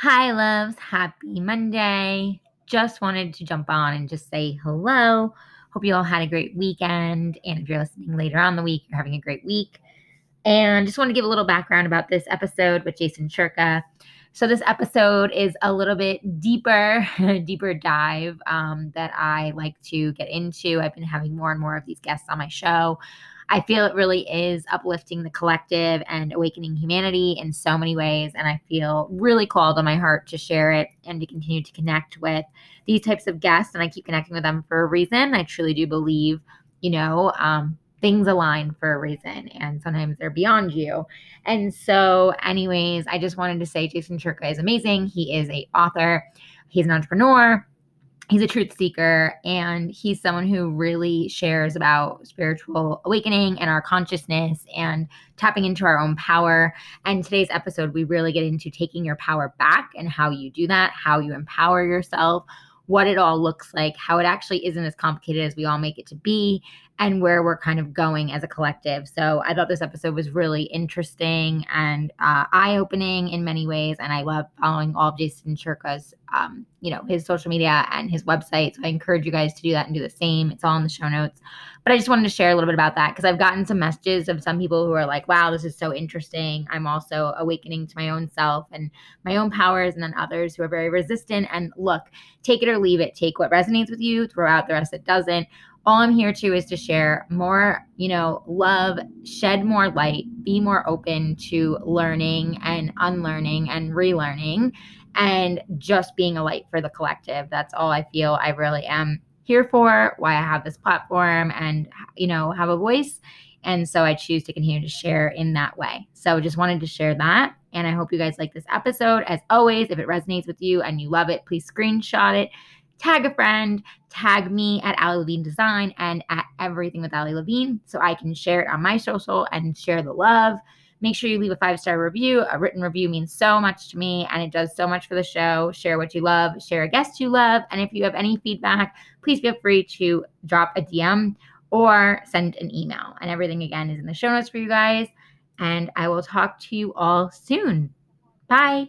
Hi, loves. Happy Monday. Just wanted to jump on and just say hello. Hope you all had a great weekend. And if you're listening later on the week, you're having a great week. And just want to give a little background about this episode with Jason Shurka. So, this episode is a little bit deeper, deeper dive um, that I like to get into. I've been having more and more of these guests on my show. I feel it really is uplifting the collective and awakening humanity in so many ways. And I feel really called on my heart to share it and to continue to connect with these types of guests. And I keep connecting with them for a reason. I truly do believe, you know, um, things align for a reason and sometimes they're beyond you and so anyways i just wanted to say jason shurka is amazing he is a author he's an entrepreneur he's a truth seeker and he's someone who really shares about spiritual awakening and our consciousness and tapping into our own power. And today's episode we really get into taking your power back and how you do that how you empower yourself what it all looks like how it actually isn't as complicated as we all make it to be and where we're kind of going as a collective. So I thought this episode was really interesting and uh, eye opening in many ways. And I love following all of Jason Shurka's, um, you know, his social media and his website. So I encourage you guys to do that and do the same. It's all in the show notes. But I just wanted to share a little bit about that because I've gotten some messages of some people who are like, wow, this is so interesting. I'm also awakening to my own self and my own powers. And then others who are very resistant. And look, take it or leave it. Take what resonates with you, throw out the rest that doesn't all I'm here to is to share more, you know, love, shed more light, be more open to learning and unlearning and relearning and just being a light for the collective. That's all I feel I really am here for, why I have this platform and, you know, have a voice. And so I choose to continue to share in that way. So just wanted to share that. And I hope you guys like this episode. As always, if it resonates with you and you love it, please screenshot it tag a friend, tag me at Ali Levine Design and at Everything with Ali Levine so I can share it on my social and share the love. Make sure you leave a five star review. A written review means so much to me and it does so much for the show. Share what you love, share a guest you love. And if you have any feedback, please feel free to drop a DM or send an email. And everything again is in the show notes for you guys. And I will talk to you all soon. Bye.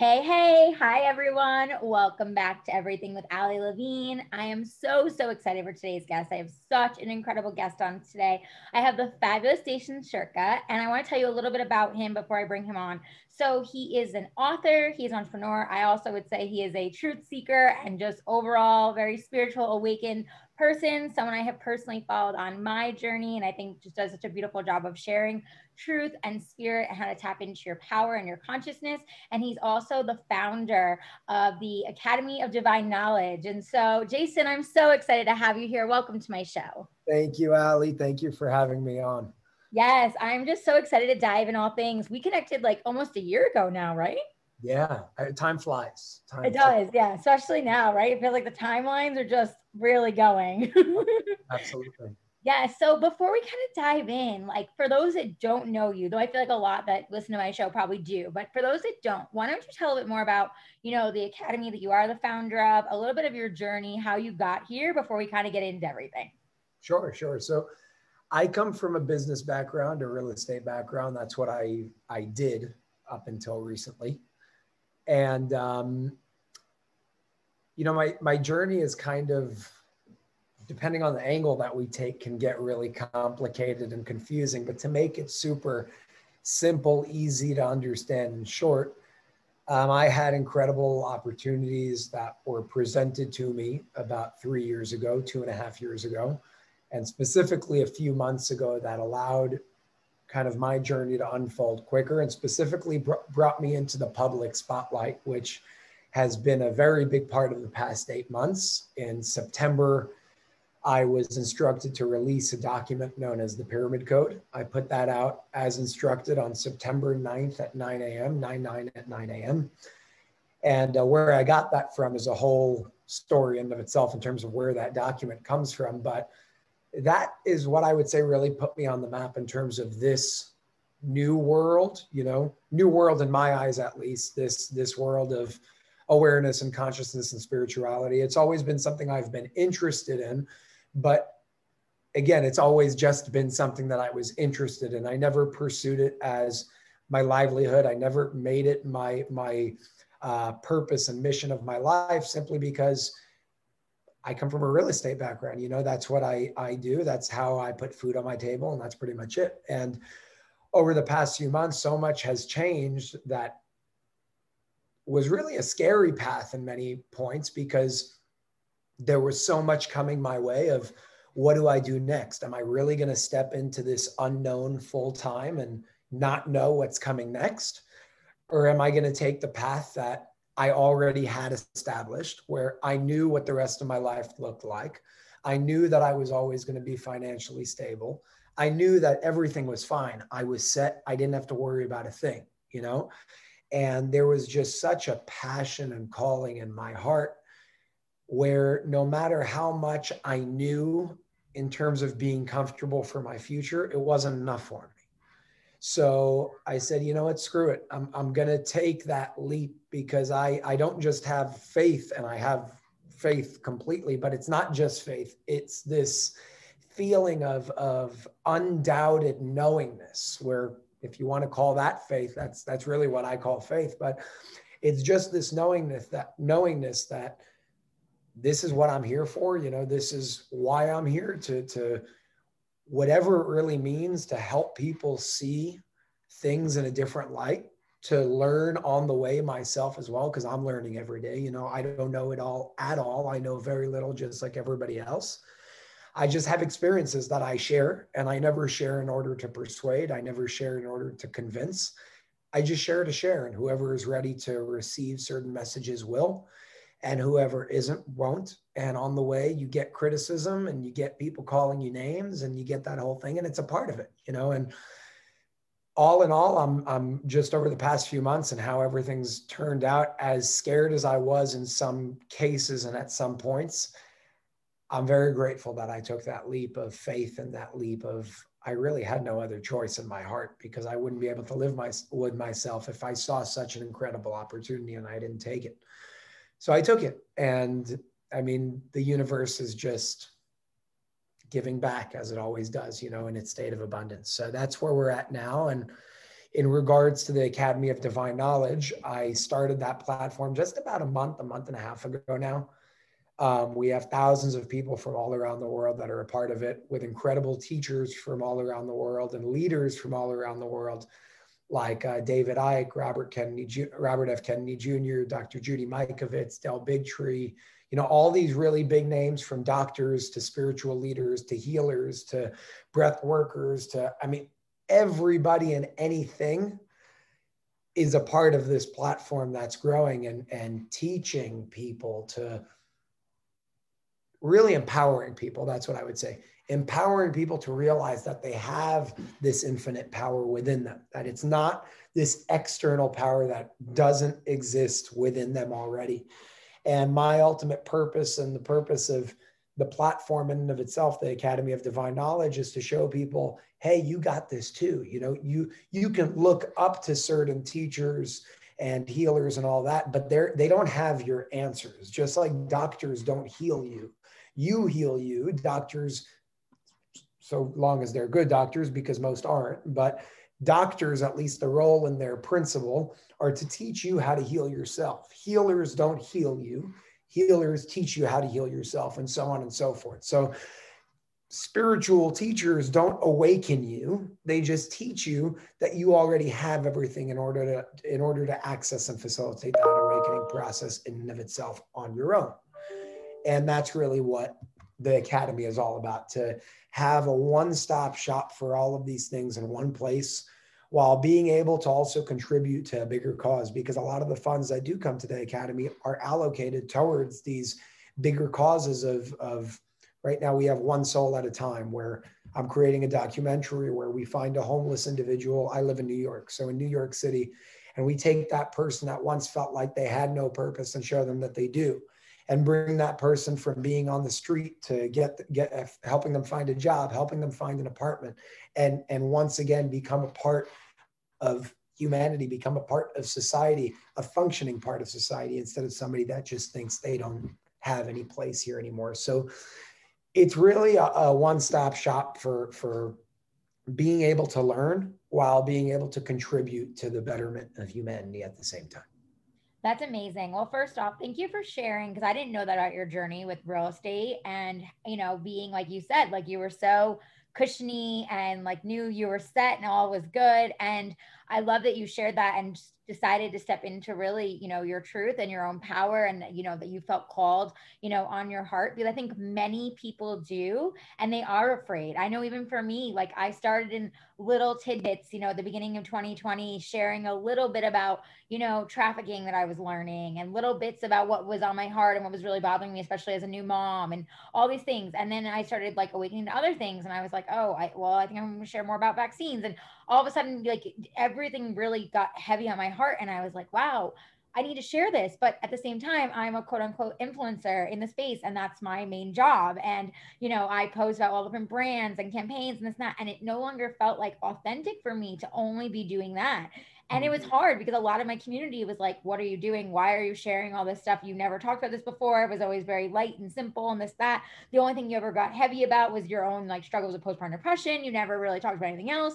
Hey, hey, hi everyone. Welcome back to Everything with Ali Levine. I am so, so excited for today's guest. I have such an incredible guest on today. I have the fabulous Jason Shurka, and I want to tell you a little bit about him before I bring him on. So, he is an author, he's an entrepreneur. I also would say he is a truth seeker and just overall very spiritual, awakened person, someone I have personally followed on my journey, and I think just does such a beautiful job of sharing truth and spirit and how to tap into your power and your consciousness. And he's also the founder of the Academy of Divine Knowledge. And so, Jason, I'm so excited to have you here. Welcome to my show. Thank you, Ali. Thank you for having me on. Yes, I'm just so excited to dive in all things. We connected like almost a year ago now, right? Yeah, uh, time flies. Time it does, flies. yeah. Especially now, right? I feel like the timelines are just really going. Absolutely. Yeah. So before we kind of dive in, like for those that don't know you, though I feel like a lot that listen to my show probably do, but for those that don't, why don't you tell a bit more about, you know, the academy that you are the founder of, a little bit of your journey, how you got here before we kind of get into everything. Sure, sure. So I come from a business background, a real estate background. That's what I I did up until recently and um, you know my my journey is kind of depending on the angle that we take can get really complicated and confusing. But to make it super simple easy to understand and short um, i had incredible opportunities that were presented to me about three years ago two and a half years ago and specifically a few months ago that allowed kind of my journey to unfold quicker and specifically br- brought me into the public spotlight, which has been a very big part of the past eight months. In September I was instructed to release a document known as the Pyramid Code. I put that out as instructed on September 9th at 9 a.m., 9 9 at 9 a.m. And uh, where I got that from is a whole story in of itself in terms of where that document comes from. But that is what I would say really put me on the map in terms of this new world, you know, new world in my eyes at least, this this world of awareness and consciousness and spirituality. It's always been something I've been interested in but again, it's always just been something that I was interested in. I never pursued it as my livelihood. I never made it my my uh, purpose and mission of my life simply because I come from a real estate background. You know, that's what I I do. That's how I put food on my table, and that's pretty much it. And over the past few months, so much has changed that was really a scary path in many points because there was so much coming my way of what do I do next? Am I really going to step into this unknown full time and not know what's coming next? Or am I going to take the path that I already had established where I knew what the rest of my life looked like? I knew that I was always going to be financially stable. I knew that everything was fine. I was set. I didn't have to worry about a thing, you know? And there was just such a passion and calling in my heart where no matter how much I knew in terms of being comfortable for my future, it wasn't enough for me. So I said, you know what, screw it. I'm, I'm going to take that leap because I, I don't just have faith and I have faith completely, but it's not just faith. It's this feeling of, of undoubted knowingness where if you want to call that faith, that's, that's really what I call faith. But it's just this knowingness that knowingness that this is what I'm here for. You know, this is why I'm here to, to whatever it really means to help people see things in a different light, to learn on the way myself as well, because I'm learning every day. You know, I don't know it all at all. I know very little, just like everybody else. I just have experiences that I share, and I never share in order to persuade. I never share in order to convince. I just share to share, and whoever is ready to receive certain messages will and whoever isn't won't. And on the way, you get criticism and you get people calling you names and you get that whole thing, and it's a part of it, you know. And all in all, I'm I'm just over the past few months and how everything's turned out, as scared as I was in some cases and at some points, I'm very grateful that I took that leap of faith and that leap of I really had no other choice in my heart because I wouldn't be able to live my would myself if I saw such an incredible opportunity and I didn't take it so I took it. And I mean, the universe is just giving back as it always does, you know, in its state of abundance. So that's where we're at now. And in regards to the Academy of Divine Knowledge, I started that platform just about a month, a month and a half ago now. Um, we have thousands of people from all around the world that are a part of it, with incredible teachers from all around the world and leaders from all around the world like uh, David Icke, Robert Kennedy, Robert F. Kennedy Jr., Dr. Judy Mikovits, Del Bigtree, you know, all these really big names from doctors to spiritual leaders to healers to breath workers to, I mean, everybody and anything is a part of this platform that's growing and, and teaching people to really empowering people. That's what I would say empowering people to realize that they have this infinite power within them, that it's not this external power that doesn't exist within them already. And my ultimate purpose and the purpose of the platform in and of itself, the Academy of Divine Knowledge, is to show people, hey, you got this too. You know, you you can look up to certain teachers and healers and all that, but they're they don't have your answers. Just like doctors don't heal you. You heal you. Doctors so long as they're good doctors, because most aren't. But doctors, at least the role and their principle, are to teach you how to heal yourself. Healers don't heal you, healers teach you how to heal yourself, and so on and so forth. So, spiritual teachers don't awaken you they just teach you that you already have everything in order to in order to access and facilitate that awakening process in and of itself on your own and that's really what the academy is all about to have a one stop shop for all of these things in one place while being able to also contribute to a bigger cause because a lot of the funds that do come to the academy are allocated towards these bigger causes of, of Right now, we have one soul at a time where I'm creating a documentary where we find a homeless individual. I live in New York. So in New York City, and we take that person that once felt like they had no purpose and show them that they do and bring that person from being on the street to get get helping them find a job helping them find an apartment and and once again become a part of humanity become a part of society a functioning part of society instead of somebody that just thinks they don't have any place here anymore. So it's really a, a one-stop shop for for being able to learn while being able to contribute to the betterment of humanity at the same time that's amazing. Well, first off, thank you for sharing because I didn't know that about your journey with real estate and, you know, being like you said, like you were so cushiony and like knew you were set and all was good. And I love that you shared that and decided to step into really, you know, your truth and your own power and, you know, that you felt called, you know, on your heart. Because I think many people do and they are afraid. I know even for me, like I started in little tidbits, you know, at the beginning of 2020, sharing a little bit about, you know, trafficking that I was learning and little bits about what was on my heart and what was really bothering me, especially as a new mom and all these things. And then I started like awakening to other things. And I was like, oh, I, well, I think I'm going to share more about vaccines and all of a sudden like everything really got heavy on my heart and i was like wow i need to share this but at the same time i'm a quote unquote influencer in the space and that's my main job and you know i post about all different brands and campaigns and this and that and it no longer felt like authentic for me to only be doing that and it was mm-hmm. hard because a lot of my community was like, What are you doing? Why are you sharing all this stuff? You never talked about this before. It was always very light and simple and this, that. The only thing you ever got heavy about was your own like struggles with postpartum depression. You never really talked about anything else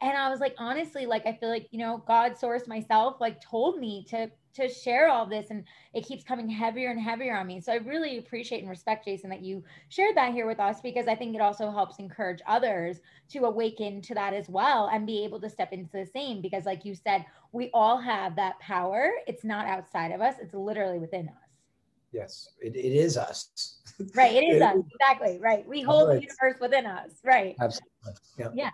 and i was like honestly like i feel like you know god source myself like told me to to share all this and it keeps coming heavier and heavier on me. So i really appreciate and respect jason that you shared that here with us because i think it also helps encourage others to awaken to that as well and be able to step into the same because like you said we all have that power. It's not outside of us. It's literally within us. Yes. It, it is us. Right. It is it, us. Exactly. Right. We hold right. the universe within us. Right. Absolutely. Yeah. Yeah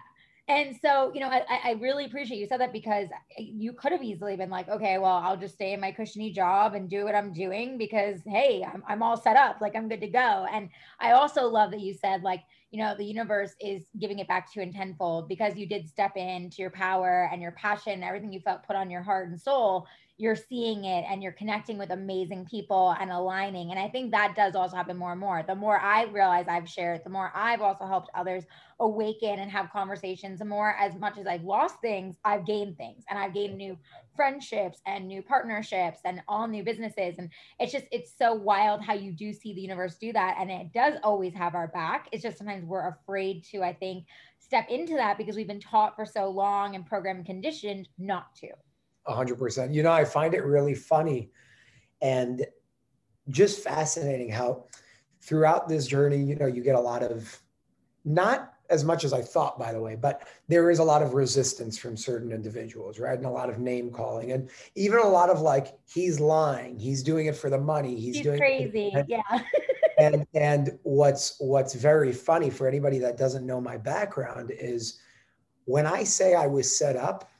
and so, you know, I, I really appreciate you said that because you could have easily been like, okay, well, I'll just stay in my cushiony job and do what I'm doing because, hey, I'm, I'm all set up, like I'm good to go. And I also love that you said, like, you know, the universe is giving it back to you in tenfold because you did step into your power and your passion, everything you felt put on your heart and soul you're seeing it and you're connecting with amazing people and aligning. And I think that does also happen more and more. The more I realize I've shared, the more I've also helped others awaken and have conversations. The more, as much as I've lost things, I've gained things and I've gained new friendships and new partnerships and all new businesses. And it's just, it's so wild how you do see the universe do that. And it does always have our back. It's just sometimes we're afraid to, I think, step into that because we've been taught for so long and programmed conditioned not to. 100%. You know, I find it really funny and just fascinating how throughout this journey, you know, you get a lot of not as much as I thought, by the way, but there is a lot of resistance from certain individuals, right? And a lot of name calling, and even a lot of like, he's lying, he's doing it for the money, he's, he's doing crazy, yeah. and and what's what's very funny for anybody that doesn't know my background is when I say I was set up,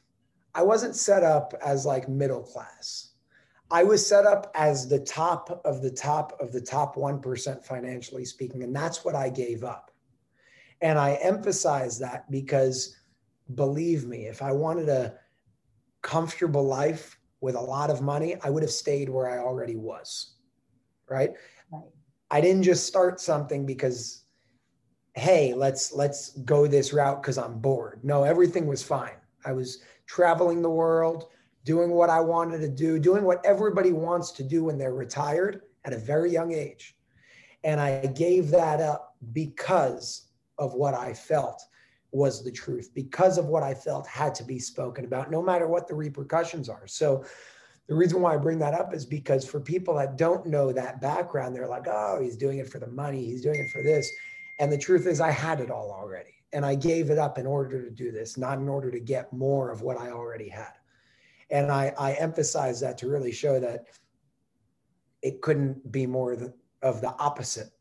I wasn't set up as like middle class. I was set up as the top of the top of the top 1% financially speaking. And that's what I gave up. And I emphasize that because believe me, if I wanted a comfortable life with a lot of money, I would have stayed where I already was. Right. right. I didn't just start something because hey, let's let's go this route because I'm bored. No, everything was fine. I was traveling the world, doing what I wanted to do, doing what everybody wants to do when they're retired at a very young age. And I gave that up because of what I felt was the truth, because of what I felt had to be spoken about, no matter what the repercussions are. So, the reason why I bring that up is because for people that don't know that background, they're like, oh, he's doing it for the money, he's doing it for this. And the truth is, I had it all already. And I gave it up in order to do this, not in order to get more of what I already had. And I, I emphasize that to really show that it couldn't be more of the opposite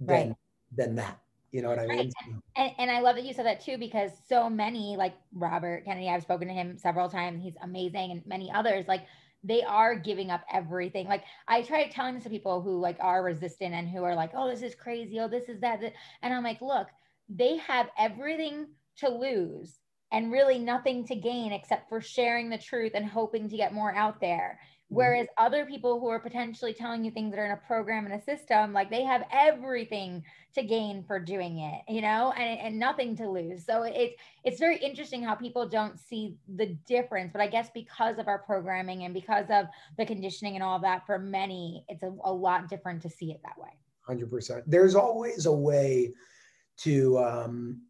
than, right. than that. You know what I mean? And, and I love that you said that too, because so many, like Robert Kennedy, I've spoken to him several times. He's amazing, and many others, like they are giving up everything. Like I try telling this to people who like are resistant and who are like, oh, this is crazy. Oh, this is that. And I'm like, look, they have everything to lose and really nothing to gain except for sharing the truth and hoping to get more out there. Mm-hmm. Whereas other people who are potentially telling you things that are in a program and a system, like they have everything to gain for doing it, you know, and, and nothing to lose. So it's it's very interesting how people don't see the difference. But I guess because of our programming and because of the conditioning and all that, for many, it's a, a lot different to see it that way. Hundred percent. There's always a way to um,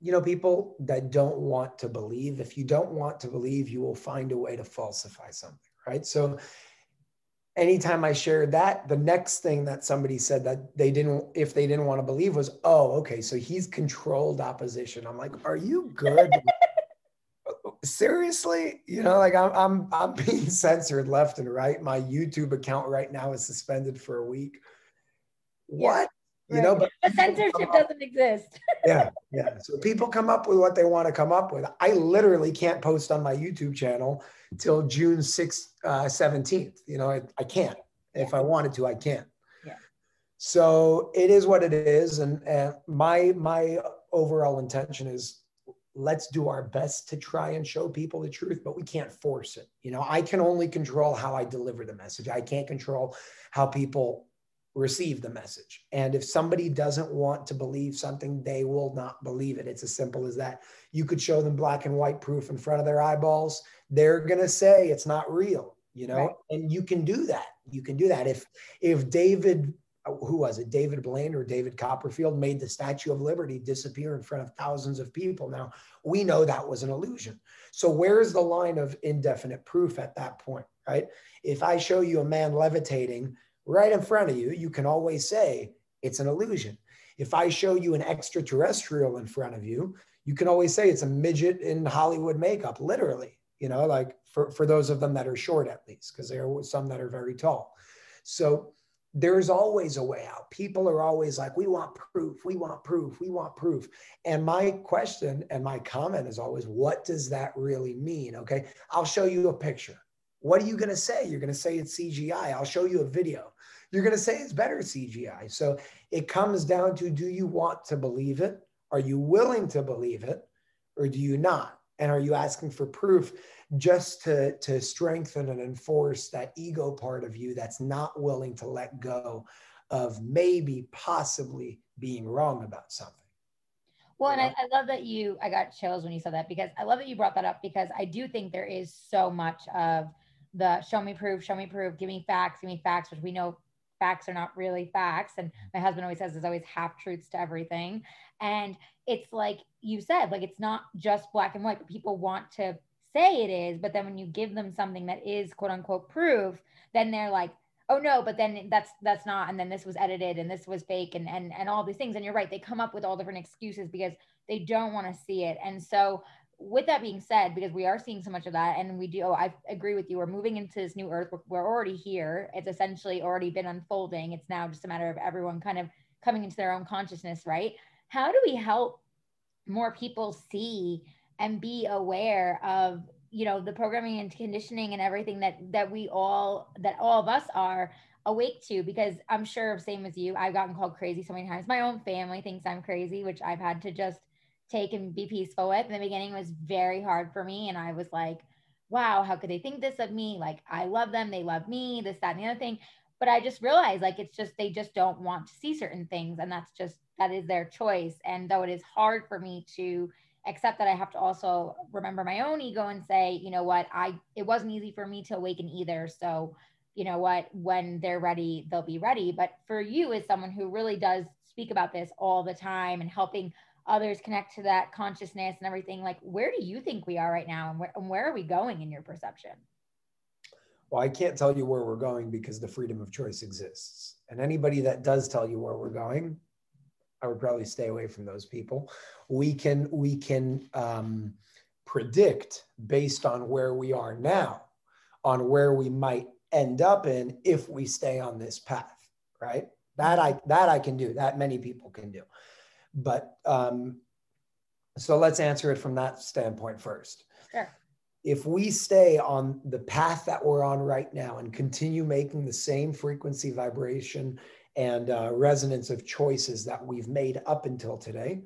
you know, people that don't want to believe, if you don't want to believe, you will find a way to falsify something, right? So anytime I shared that, the next thing that somebody said that they didn't, if they didn't want to believe was, oh, okay, so he's controlled opposition. I'm like, are you good? Seriously? You know, like I'm, I'm, I'm being censored left and right. My YouTube account right now is suspended for a week. What? You right. know but the censorship doesn't exist. Yeah yeah. So people come up with what they want to come up with. I literally can't post on my youtube channel till june 6th uh, 17th you know I, I can't. If i wanted to i can't. Yeah. So it is what it is and, and my my overall intention is let's do our best to try and show people the truth but we can't force it. You know i can only control how i deliver the message. I can't control how people receive the message. And if somebody doesn't want to believe something, they will not believe it. It's as simple as that. You could show them black and white proof in front of their eyeballs. They're going to say it's not real, you know, right. and you can do that. You can do that. If, if David, who was it, David Blaine or David Copperfield made the Statue of Liberty disappear in front of thousands of people. Now, we know that was an illusion. So, where's the line of indefinite proof at that point, right? If I show you a man levitating, right in front of you, you can always say it's an illusion. If I show you an extraterrestrial in front of you, you can always say it's a midget in Hollywood makeup, literally, you know, like for, for those of them that are short at least, because there are some that are very tall. So there's always a way out. People are always like, we want proof, we want proof, we want proof. And my question and my comment is always, what does that really mean? Okay. I'll show you a picture. What are you going to say? You're going to say it's CGI. I'll show you a video. You're going to say it's better CGI. So it comes down to do you want to believe it? Are you willing to believe it? Or do you not? And are you asking for proof just to, to strengthen and enforce that ego part of you that's not willing to let go of maybe possibly being wrong about something? Well, and I, I, love that you, I got chills when you said that because I love that you brought that up because I do think there is so much of the show me proof, show me proof, give me facts, give me facts, which we know facts are not really facts. And mm-hmm. my husband always says there's always half truths to everything. And it's like you said, like it's not just black and white, but people want to say it is. But then when you give them something that is quote unquote proof, then they're like, oh no, but then that's that's not, and then this was edited and this was fake and and and all these things. And you're right, they come up with all different excuses because they don't want to see it. And so with that being said, because we are seeing so much of that, and we do, oh, I agree with you. We're moving into this new earth. We're, we're, already here. It's essentially already been unfolding. It's now just a matter of everyone kind of coming into their own consciousness, right? How do we help more people see and be aware of, you know, the programming and conditioning and everything that that we all that all of us are awake to? Because I'm sure, same as you, I've gotten called crazy so many times. My own family thinks I'm crazy, which I've had to just take and be peaceful with. In the beginning was very hard for me. And I was like, wow, how could they think this of me? Like, I love them, they love me, this, that, and the other thing. But I just realized like it's just they just don't want to see certain things. And that's just that is their choice. And though it is hard for me to accept that I have to also remember my own ego and say, you know what, I it wasn't easy for me to awaken either. So, you know what, when they're ready, they'll be ready. But for you as someone who really does speak about this all the time and helping others connect to that consciousness and everything like where do you think we are right now and where, and where are we going in your perception? Well i can't tell you where we're going because the freedom of choice exists. And anybody that does tell you where we're going i would probably stay away from those people. We can we can um, predict based on where we are now on where we might end up in if we stay on this path right? That i that i can do that many people can do but um, so let's answer it from that standpoint first. Sure. if we stay on the path that we're on right now and continue making the same frequency vibration and uh, resonance of choices that we've made up until today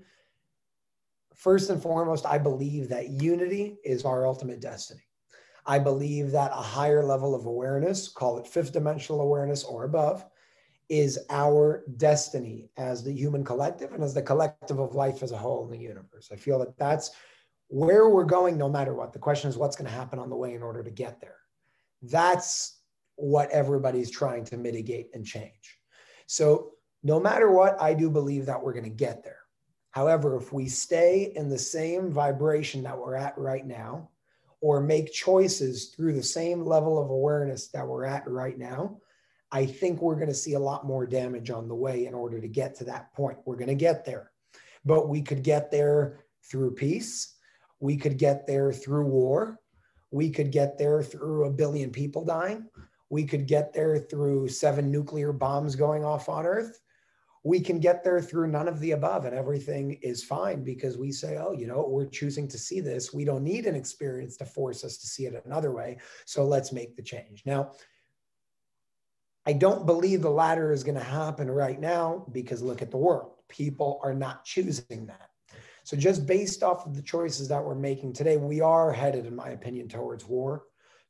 first and foremost i believe that unity is our ultimate destiny i believe that a higher level of awareness call it fifth dimensional awareness or above is our destiny as the human collective and as the collective of life as a whole in the universe i feel that that's where we're going no matter what. The question is what's going to happen on the way in order to get there. That's what everybody's trying to mitigate and change. So, no matter what, I do believe that we're going to get there. However, if we stay in the same vibration that we're at right now, or make choices through the same level of awareness that we're at right now, I think we're going to see a lot more damage on the way in order to get to that point. We're going to get there, but we could get there through peace we could get there through war. We could get there through a billion people dying. We could get there through seven nuclear bombs going off on Earth. We can get there through none of the above, and everything is fine because we say, oh, you know, we're choosing to see this. We don't need an experience to force us to see it another way. So let's make the change. Now, I don't believe the latter is going to happen right now because look at the world. People are not choosing that. So just based off of the choices that we're making today, we are headed, in my opinion, towards war,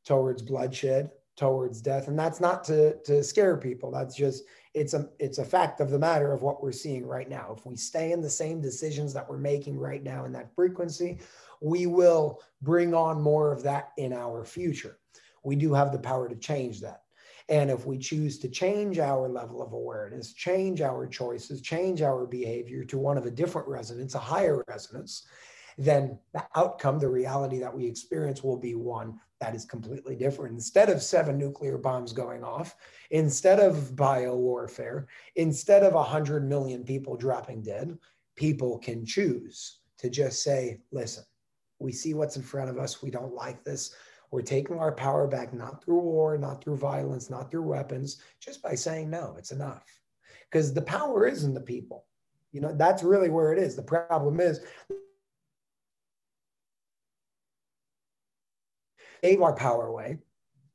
towards bloodshed, towards death. And that's not to, to scare people. That's just it's a it's a fact of the matter of what we're seeing right now. If we stay in the same decisions that we're making right now in that frequency, we will bring on more of that in our future. We do have the power to change that. And if we choose to change our level of awareness, change our choices, change our behavior to one of a different resonance, a higher resonance, then the outcome, the reality that we experience will be one that is completely different. Instead of seven nuclear bombs going off, instead of bio warfare, instead of 100 million people dropping dead, people can choose to just say, listen, we see what's in front of us. We don't like this. We're taking our power back, not through war, not through violence, not through weapons, just by saying, no, it's enough. Because the power is in the people. You know, that's really where it is. The problem is, gave our power away.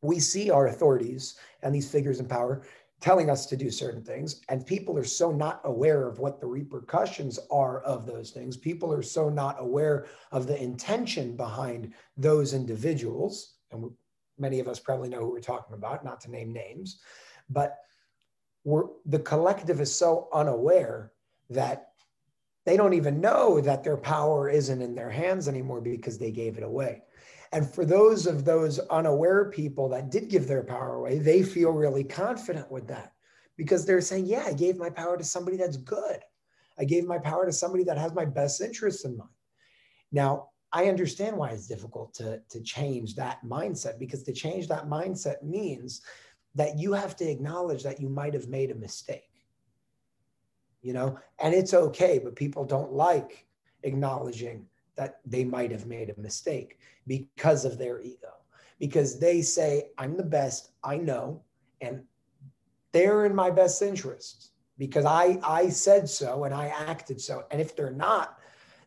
We see our authorities and these figures in power telling us to do certain things and people are so not aware of what the repercussions are of those things. People are so not aware of the intention behind those individuals and many of us probably know who we're talking about not to name names but we're, the collective is so unaware that they don't even know that their power isn't in their hands anymore because they gave it away and for those of those unaware people that did give their power away, they feel really confident with that because they're saying, yeah, I gave my power to somebody that's good. I gave my power to somebody that has my best interests in mind. Now, I understand why it's difficult to, to change that mindset because to change that mindset means that you have to acknowledge that you might have made a mistake. You know, and it's okay, but people don't like acknowledging that they might have made a mistake because of their ego. Because they say, I'm the best, I know, and they're in my best interest because I, I said so and I acted so. And if they're not,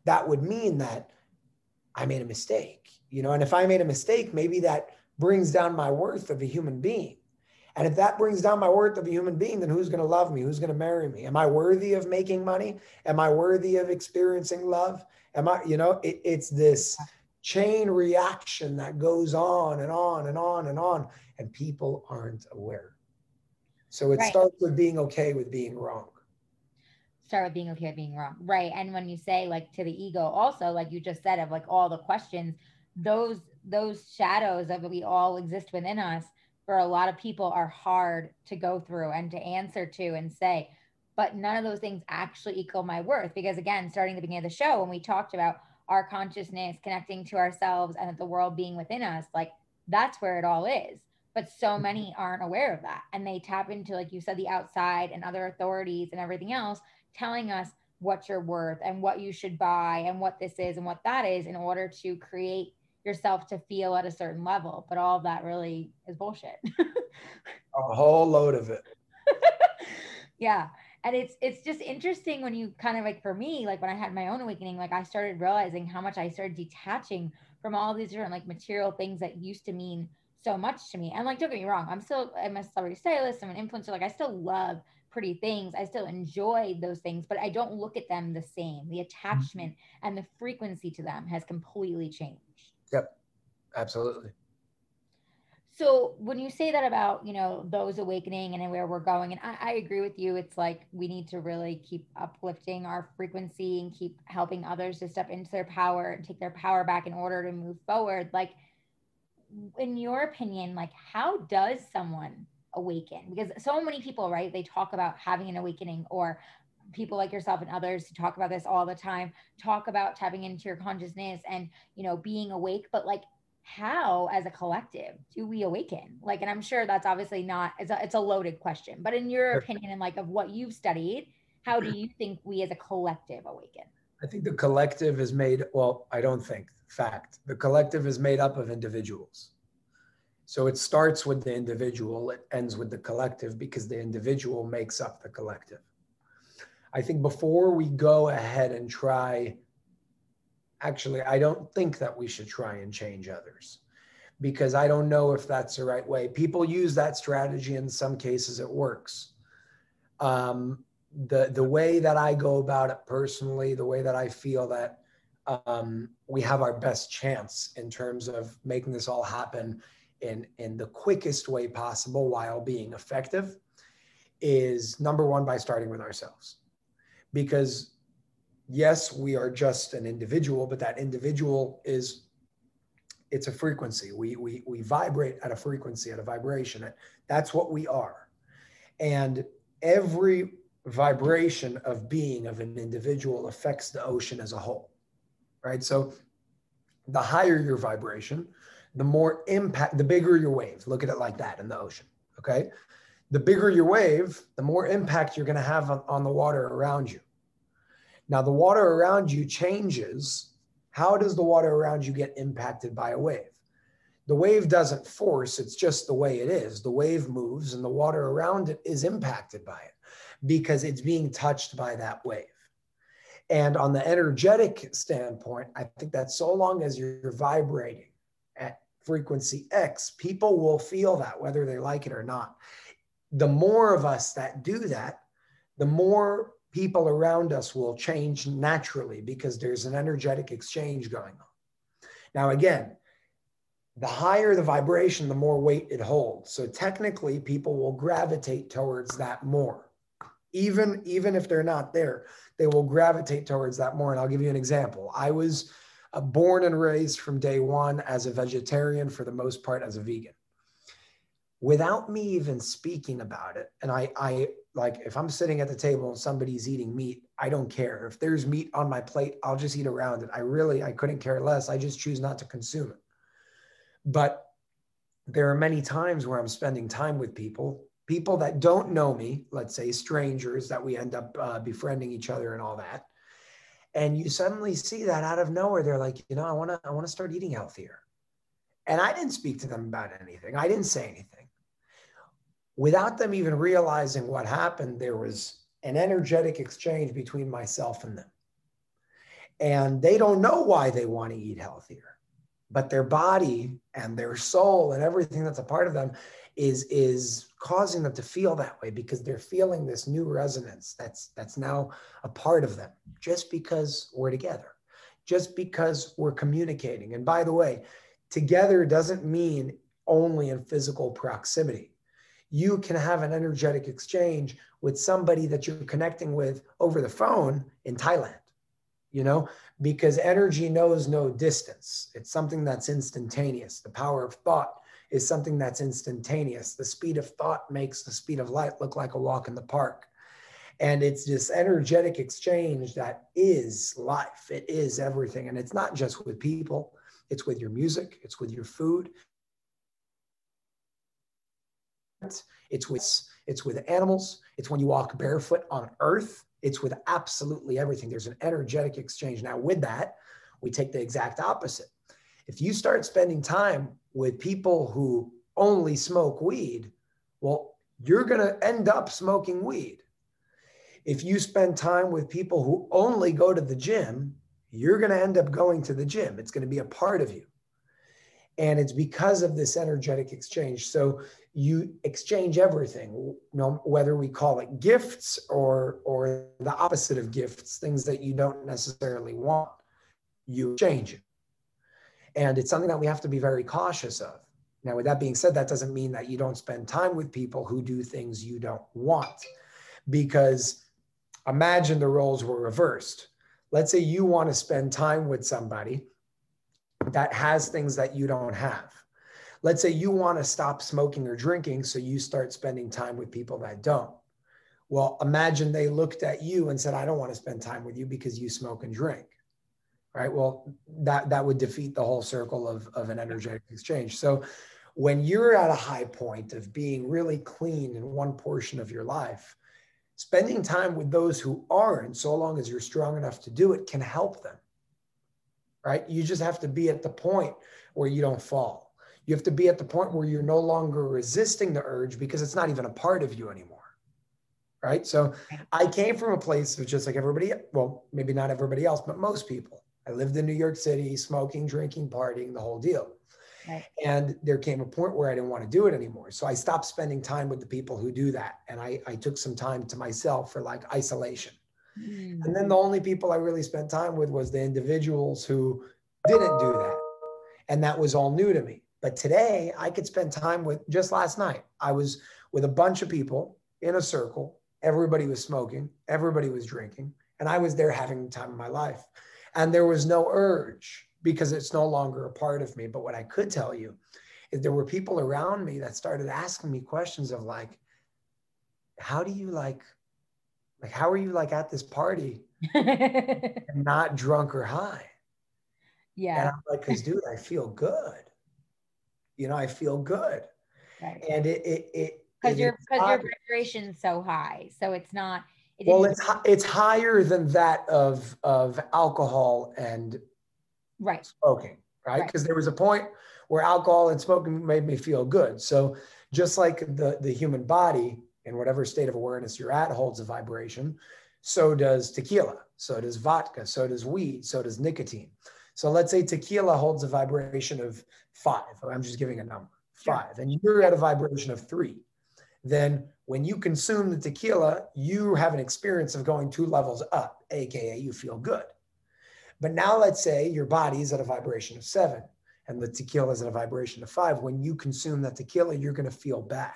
that would mean that I made a mistake, you know, and if I made a mistake, maybe that brings down my worth of a human being. And if that brings down my worth of a human being, then who's going to love me? Who's going to marry me? Am I worthy of making money? Am I worthy of experiencing love? Am I, you know, it, it's this chain reaction that goes on and on and on and on, and people aren't aware. So it right. starts with being okay with being wrong. Start with being okay with being wrong. Right. And when you say like to the ego, also, like you just said, of like all the questions, those those shadows of we all exist within us for a lot of people are hard to go through and to answer to and say but none of those things actually equal my worth. Because again starting the beginning of the show when we talked about our consciousness connecting to ourselves and the world being within us like that's where it all is. But so mm-hmm. many aren't aware of that. And they tap into like you said the outside and other authorities and everything else telling us what you're worth and what you should buy and what this is and what that is in order to create yourself to feel at a certain level but all of that really is bullshit. A whole load of it. Yeah and it's it's just interesting when you kind of like for me like when i had my own awakening like i started realizing how much i started detaching from all these different like material things that used to mean so much to me. And like don't get me wrong i'm still i'm a celebrity stylist i'm an influencer like i still love pretty things i still enjoy those things but i don't look at them the same. The attachment mm-hmm. and the frequency to them has completely changed yep. Absolutely. So when you say that about you know those awakening and where we're going and I, I, agree with you it's like we need to really keep uplifting our frequency and keep helping others to step into their power and take their power back in order to move forward. Like in your opinion like how does someone awaken? Because so many people right they talk about having an awakening or people like yourself and others who talk about this all the time. Talk about tapping into your consciousness and you know being awake but like how as a collective do we awaken? Like and i'm sure that's obviously not it's a, it's a loaded question but in your opinion and like of what you've studied how do you think we as a collective awaken? I think the collective is made well i don't think fact the collective is made up of individuals. So it starts with the individual it ends with the collective because the individual makes up the collective i think before we go ahead and try actually, I don't think that we should try and change others because I don't know if that's the right way. People use that strategy. In some cases, it works. Um, the the way that I go about it personally, the way that I feel that um, we have our best chance in terms of making this all happen in in the quickest way possible while being effective is number one by starting with ourselves because yes, we are just an individual, but that individual is it's a frequency. We we we vibrate at a frequency, at a vibration. That's what we are. And every vibration of being of an individual affects the ocean as a whole. Right? So the higher your vibration, the more impact, the bigger your wave. Look at it like that in the ocean. Okay. The bigger your wave, the more impact you're going to have on, on the water around you. Now, the water around you changes. How does the water around you get impacted by a wave? The wave doesn't force, it's just the way it is. The wave moves and the water around it is impacted by it because it's being touched by that wave. And on the energetic standpoint, I think that so long as you're vibrating at frequency X, people will feel that whether they like it or not. The more of us that do that, the more people around us will change naturally because there's an energetic exchange going on. Now, again, the higher the vibration, the more weight it holds. So technically, people will gravitate towards that more. Even, even if they're not there, they will gravitate towards that more. And I'll give you an example. I was uh, born and raised from day one as a vegetarian, for the most part, as a vegan. Without me even speaking about it, and I, I like if I'm sitting at the table and somebody's eating meat, I don't care. If there's meat on my plate, I'll just eat around it. I really, I couldn't care less. I just choose not to consume it. But there are many times where I'm spending time with people, people that don't know me, let's say strangers that we end up uh, befriending each other and all that. And you suddenly see that out of nowhere, they're like, you know, I want to, I want to start eating healthier. And I didn't speak to them about anything. I didn't say anything without them even realizing what happened, there was an energetic exchange between myself and them. And they don't know why they want to eat healthier, but their body and their soul and everything that's a part of them is is causing them to feel that way because they're feeling this new resonance that's that's now a part of them just because we're together just because we're communicating and by the way together doesn't mean only in physical proximity you can have an energetic exchange with somebody that you're connecting with over the phone in Thailand, you know, because energy knows no distance. It's something that's instantaneous. The power of thought is something that's instantaneous. The speed of thought makes the speed of light look like a walk in the park. And it's this energetic exchange that is life. It is everything. And it's not just with people, it's with your music, it's with your food, it's with it's with animals it's when you walk barefoot on earth it's with absolutely everything there's an energetic exchange now with that we take the exact opposite if you start spending time with people who only smoke weed well you're going to end up smoking weed If you spend time with people who only go to the gym, you're going to end up going to the gym. It's going to be a part of you. And it's because of this energetic exchange. So you exchange everything, you know, whether we call it gifts or or the opposite of gifts, things that you don't necessarily want, you exchange it. And it's something that we have to be very cautious of. Now, with that being said, that doesn't mean that you don't spend time with people who do things you don't want. Because imagine the roles were reversed. Let's say you want to spend time with somebody that has things that you don't have. Let's say you want to stop smoking or drinking, so you start spending time with people that don't. Well, imagine they looked at you and said, I don't want to spend time with you because you smoke and drink right? Well, that that would defeat the whole circle of, of an energetic exchange. So when you're at a high point of being really clean in one portion of your life, spending time with those who aren't, so long as you're strong enough to do it, can help them. Right? You just have to be at the point where you don't fall. You have to be at the point where you're no longer resisting the urge because it's not even a part of you anymore right? So I came from a place of just like everybody, well, maybe not everybody else, but most people. I lived in New York City, smoking, drinking, partying, the whole deal. Right. And there came a point where I didn't want to do it anymore. So I stopped spending time with the people who do that. And I, I took some time to myself for like isolation. Mm. And then the only people I really spent time with was the individuals who didn't do that. And that was all new to me. But today I could spend time with just last night. I was with a bunch of people in a circle. Everybody was smoking, everybody was drinking, and I was there having the time of my life. And there was no urge because it's no longer a part of me. But what I could tell you is there were people around me that started asking me questions of like, how do you like, like, how are you like at this party not drunk or high? Yeah. And I'm like, because dude, I feel good. You know, I feel good. Right. And it, it, it, because your because your vibration's so high so it's not it well, it's it's higher than that of of alcohol and right smoking, right? Because right. there was a point where alcohol and smoking made me feel good. So just like the the human body in whatever state of awareness you're at holds a vibration, so does tequila, so does vodka, so does weed, so does nicotine. So let's say tequila holds a vibration of five. Oh, I'm just giving a number, five, and you're at a vibration of three. Then when you consume the tequila, you have an experience of going two levels up, AKA you feel good. But now let's say your body is at a vibration of seven and the tequila is at a vibration of five. When you consume that tequila, you're going to feel bad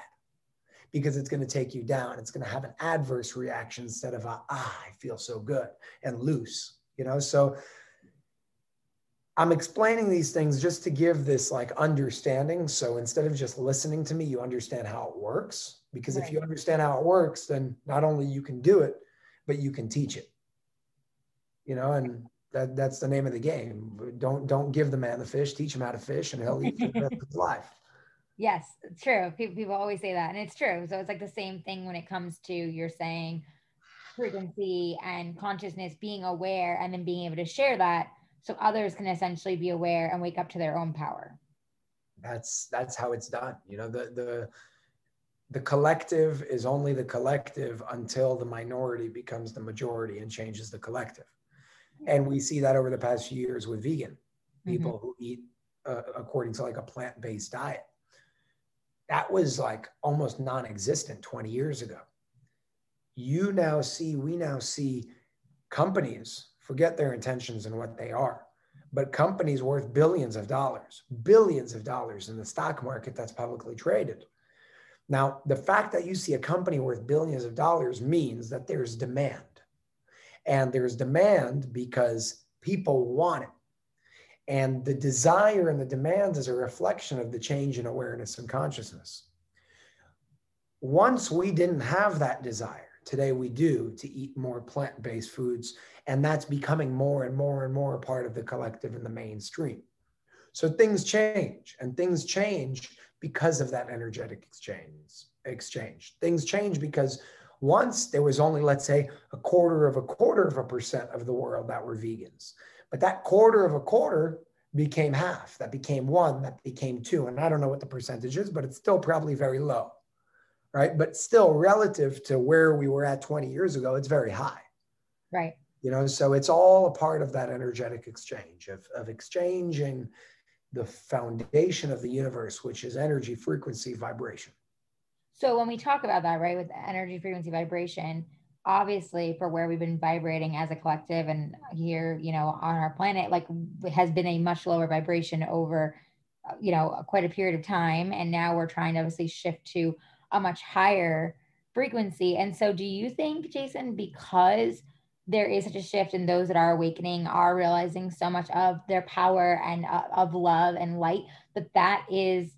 because it's going to take you down. It's going to have an adverse reaction instead of a, ah, I feel so good and loose, you know? So I'm explaining these things just to give this like understanding. So instead of just listening to me, you understand how it works. Because right. if you understand how it works, then not only you can do it, but you can teach it. You know, and that, that's the name of the game. Don't don't give the man the fish, teach him how to fish, and he'll eat for the rest of his life. Yes, true. People, people always say that, and it's true. So it's like the same thing when it comes to you're saying frequency and consciousness, being aware, and then being able to share that so others can essentially be aware and wake up to their own power that's that's how it's done you know the the the collective is only the collective until the minority becomes the majority and changes the collective and we see that over the past few years with vegan people mm-hmm. who eat uh, according to like a plant-based diet that was like almost non-existent 20 years ago you now see we now see companies forget their intentions and what they are. But companies worth billions of dollars, billions of dollars in the stock market that's publicly traded. Now, the fact that you see a company worth billions of dollars means that there's demand. And there's demand because people want it. And the desire and the demand is a reflection of the change in awareness and consciousness. Once we didn't have that desire, today we do to eat more plant based foods and that's becoming more and more and more a part of the collective and the mainstream. So things change, and things change because of that energetic exchange. Exchange. Things change because once there was only, let's say, a quarter of a quarter of a percent of the world that were vegans. But that quarter of a quarter became half, that became one, that became two. And I don't know what the percentage is, but it's still probably very low right? But still, relative to where we were at 20 years ago, it's very high. Right. You know, so it's all a part of that energetic exchange of, of exchanging the foundation of the universe, which is energy, frequency, vibration. So when we talk about that, right, with energy, frequency, vibration, obviously for where we've been vibrating as a collective and here, you know, on our planet, like has been a much lower vibration over, uh, you know, quite a period of time. And now we're trying to obviously shift to a much higher frequency. And so do you think, Jason, because there is such a shift and those that are awakening are realizing so much of their power and uh, of love and light that that is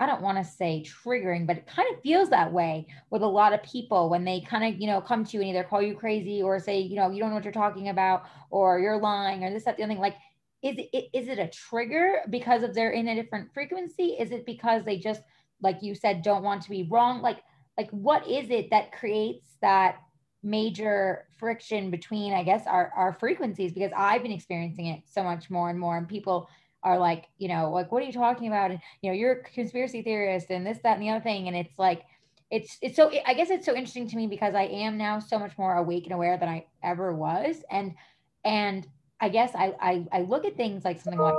i don't want to say triggering but it kind of feels that way with a lot of people when they kind of you know come to you and either call you crazy or say you know you don't know what you're talking about or you're lying or this that the other thing like is it is it a trigger because of they're in a different frequency? Is it because they just like you said don't want to be wrong? Like like what is it that creates that major friction between i guess our, our frequencies? Because i've been experiencing it so much more and more and people are like you know like what are you talking about and you know you're a conspiracy theorist and this that and the other thing and it's like it's it's so i guess it's so interesting to me because i am now so much more awake and aware than i ever was and and i guess i i, I look at things like something like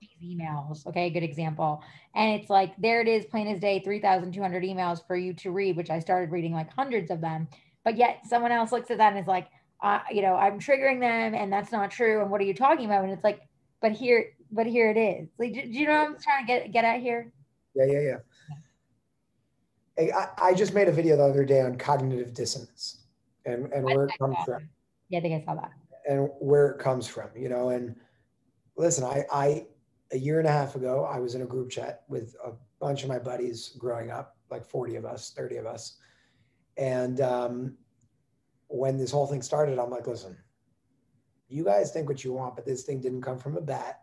these emails okay good example and it's like there it is plain as day 3200 emails for you to read which i started reading like hundreds of them but yet someone else looks at that and is like, uh, you know, I'm triggering them and that's not true. And what are you talking about? And it's like, but here, but here it is. Like, do, you know what I'm trying to get, get at here? Yeah, yeah, yeah. Hey, I, I just made a video the other day on cognitive dissonance and, and where it comes from. Yeah, I think I saw that. And where it comes from, you know, and listen, I, I, a year and a half ago, I was in a group chat with a bunch of my buddies growing up, like 40 of us, 30 of us and um, when this whole thing started, I'm like, listen, you guys think what you want, but this thing didn't come from a bat.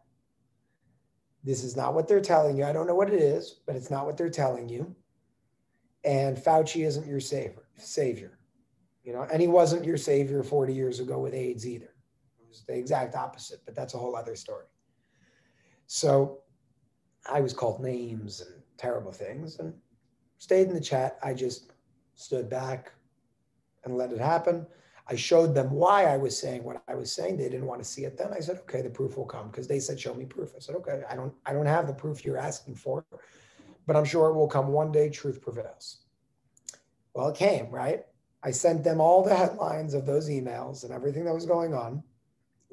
This is not what they're telling you. I don't know what it is, but it's not what they're telling you. And Fauci isn't your savior, savior. You know, and he wasn't your savior 40 years ago with AIDS either. It was the exact opposite, but that's a whole other story. So I was called names and terrible things and stayed in the chat. I just stood back and let it happen. I showed them why I was saying what I was saying. They didn't want to see it then. I said, okay, the proof will come because they said, show me proof. I said, okay, I don't, I don't have the proof you're asking for, but I'm sure it will come one day. Truth prevails. Well, it came, right? I sent them all the headlines of those emails and everything that was going on,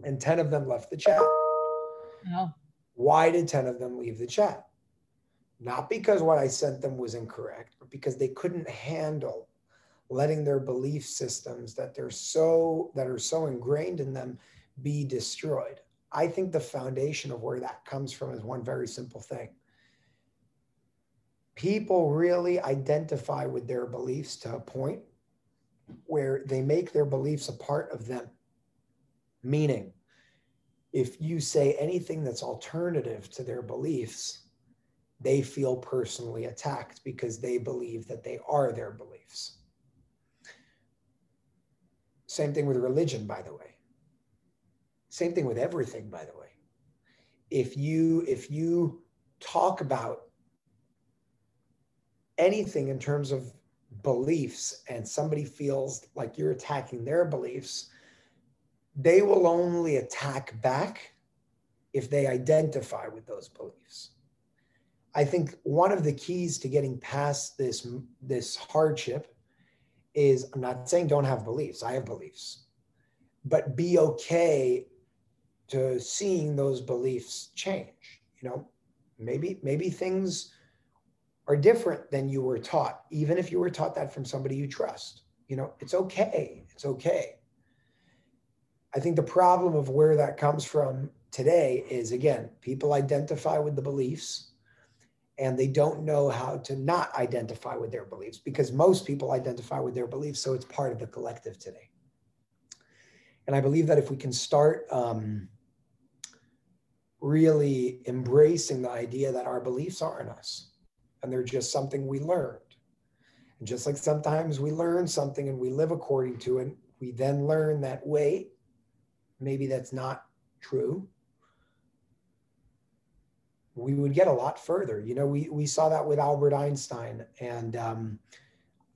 and 10 of them left the chat. Oh. Why did 10 of them leave the chat? not because what I sent them was incorrect, but because they couldn't handle letting their belief systems that they're so that are so ingrained in them be destroyed. I think the foundation of where that comes from is one very simple thing. People really identify with their beliefs to a point where they make their beliefs a part of them. Meaning, if you say anything that's alternative to their beliefs, they feel personally attacked because they believe that they are their beliefs. Same thing with religion, by the way. Same thing with everything, by the way. If you if you talk about anything in terms of beliefs and somebody feels like you're attacking their beliefs, they will only attack back if they identify with those beliefs. I think one of the keys to getting past this this hardship is I'm not saying don't have beliefs. I have beliefs. But be okay to seeing those beliefs change. You know, maybe maybe things are different than you were taught, even if you were taught that from somebody you trust. You know, it's okay. It's okay. I think the problem of where that comes from today is again, people identify with the beliefs and they don't know how to not identify with their beliefs because most people identify with their beliefs, so it's part of the collective today. And I believe that if we can start um, really embracing the idea that our beliefs are in us and they're just something we learned. And just like sometimes we learn something and we live according to it, we then learn that, wait, maybe that's not true we would get a lot further. You know, we, we saw that with Albert Einstein. And um,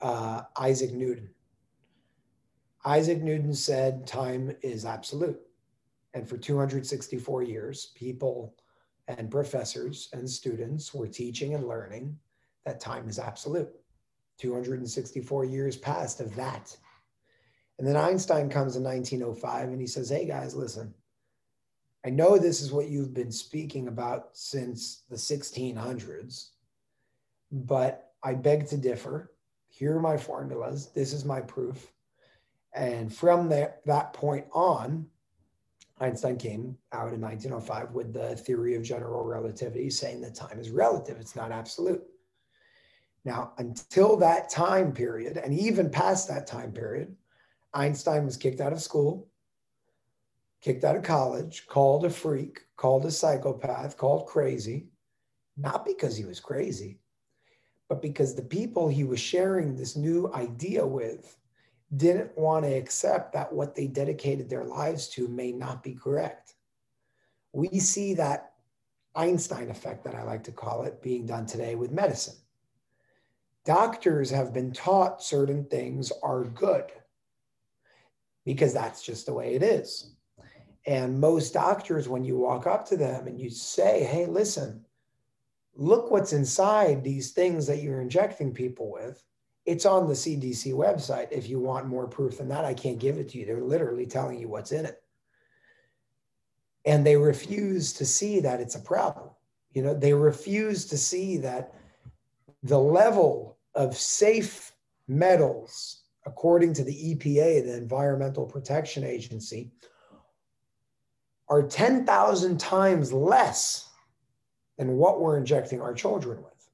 uh, Isaac Newton. Isaac Newton said time is absolute. And for 264 years, people and professors and students were teaching and learning that time is absolute. 264 years passed of that. And then Einstein comes in 1905 and he says, Hey guys, listen, I know this is what you've been speaking about since the 1600s, but I beg to differ. Here are my formulas. This is my proof. And from that, that point on, Einstein came out in 1905 with the theory of general relativity, saying that time is relative, it's not absolute. Now, until that time period, and even past that time period, Einstein was kicked out of school, kicked out of college, called a freak, called a psychopath, called crazy, not because he was crazy, but because the people he was sharing this new idea with didn't want to accept that what they dedicated their lives to may not be correct. We see that Einstein effect, that I like to call it, being done today with medicine. Doctors have been taught certain things are good because that's just the way it is. And most doctors, when you walk up to them and you say, hey, listen, look what's inside these things that you're injecting people with, it's on the CDC website. If you want more proof than that, I can't give it to you. They're literally telling you what's in it. And they refuse to see that it's a problem. You know, they refuse to see that the level of safe metals, according to the EPA, the Environmental Protection Agency, are 10,000 times less than what we're injecting our children with.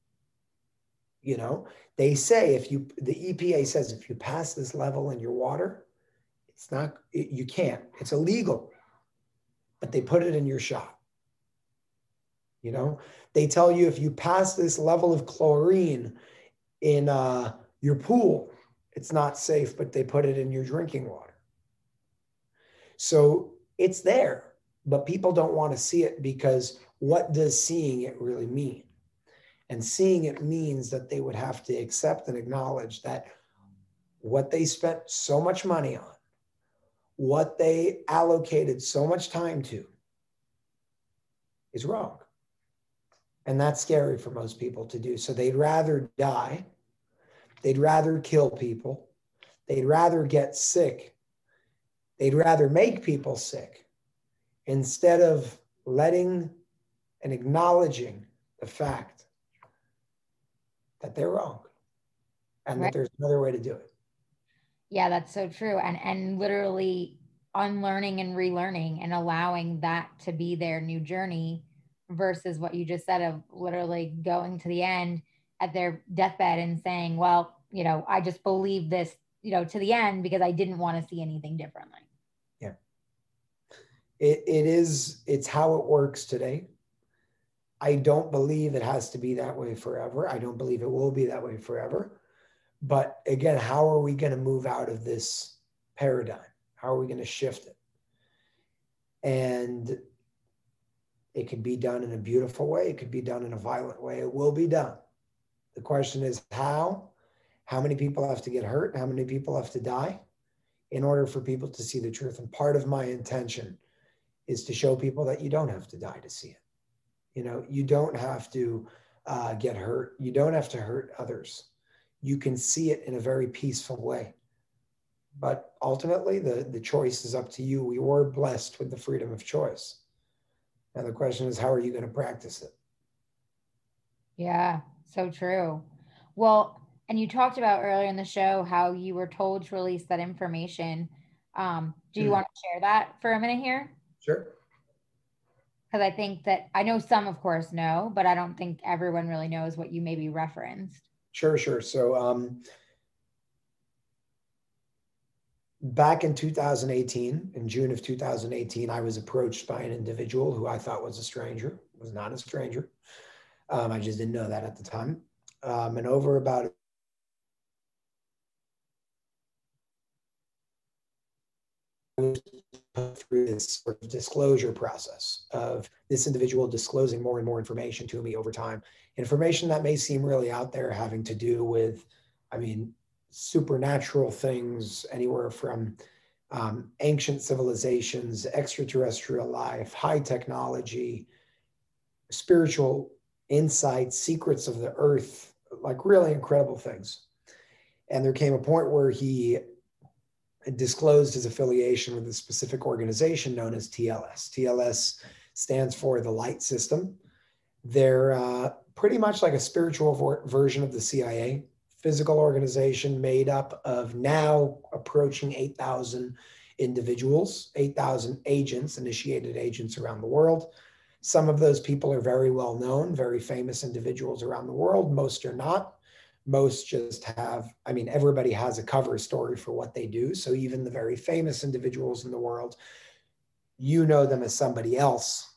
You know, they say if you, the EPA says if you pass this level in your water, it's not, it, you can't, it's illegal, but they put it in your shot. You know, they tell you if you pass this level of chlorine in uh, your pool, it's not safe, but they put it in your drinking water. So it's there, but people don't want to see it because what does seeing it really mean? And seeing it means that they would have to accept and acknowledge that what they spent so much money on, what they allocated so much time to, is wrong. And that's scary for most people to do. So they'd rather die, they'd rather kill people, they'd rather get sick, they'd rather make people sick instead of letting and acknowledging the fact that they're wrong and right. that there's another way to do it. Yeah, that's so true. And and literally unlearning and relearning and allowing that to be their new journey versus what you just said of literally going to the end at their deathbed and saying, well, you know, I just believe this, you know, to the end because I didn't want to see anything differently. It, it is, it's how it works today. I don't believe it has to be that way forever. I don't believe it will be that way forever. But again, how are we going to move out of this paradigm? How are we going to shift it? And it could be done in a beautiful way, it could be done in a violent way. It will be done. The question is how? How many people have to get hurt? How many people have to die in order for people to see the truth? And part of my intention is to show people that you don't have to die to see it. You know, you don't have to uh, get hurt. You don't have to hurt others. You can see it in a very peaceful way. But ultimately, the, the choice is up to you. We were blessed with the freedom of choice. And the question is, how are you going to practice it? Yeah, so true. Well, and you talked about earlier in the show how you were told to release that information. Um, do you mm. want to share that for a minute here? Sure because I think that I know some, of course, know, but I don't think everyone really knows what you maybe referenced. Sure, sure. So, um, back in 2018, in June of 2018, I was approached by an individual who I thought was a stranger, was not a stranger. Um, I just didn't know that at the time. Um, and over about through this sort of disclosure process of this individual disclosing more and more information to me over time. Information that may seem really out there having to do with, I mean, supernatural things, anywhere from um, ancient civilizations, extraterrestrial life, high technology, spiritual insights, secrets of the earth, like really incredible things. And there came a point where he disclosed his affiliation with a specific organization known as TLS. TLS stands for the Light System. They're uh, pretty much like a spiritual version of the CIA, physical organization made up of now approaching 8,000 individuals, 8,000 agents, initiated agents around the world. Some of those people are very well known, very famous individuals around the world. Most are not. Most just have, I mean, everybody has a cover story for what they do. So even the very famous individuals in the world, you know them as somebody else,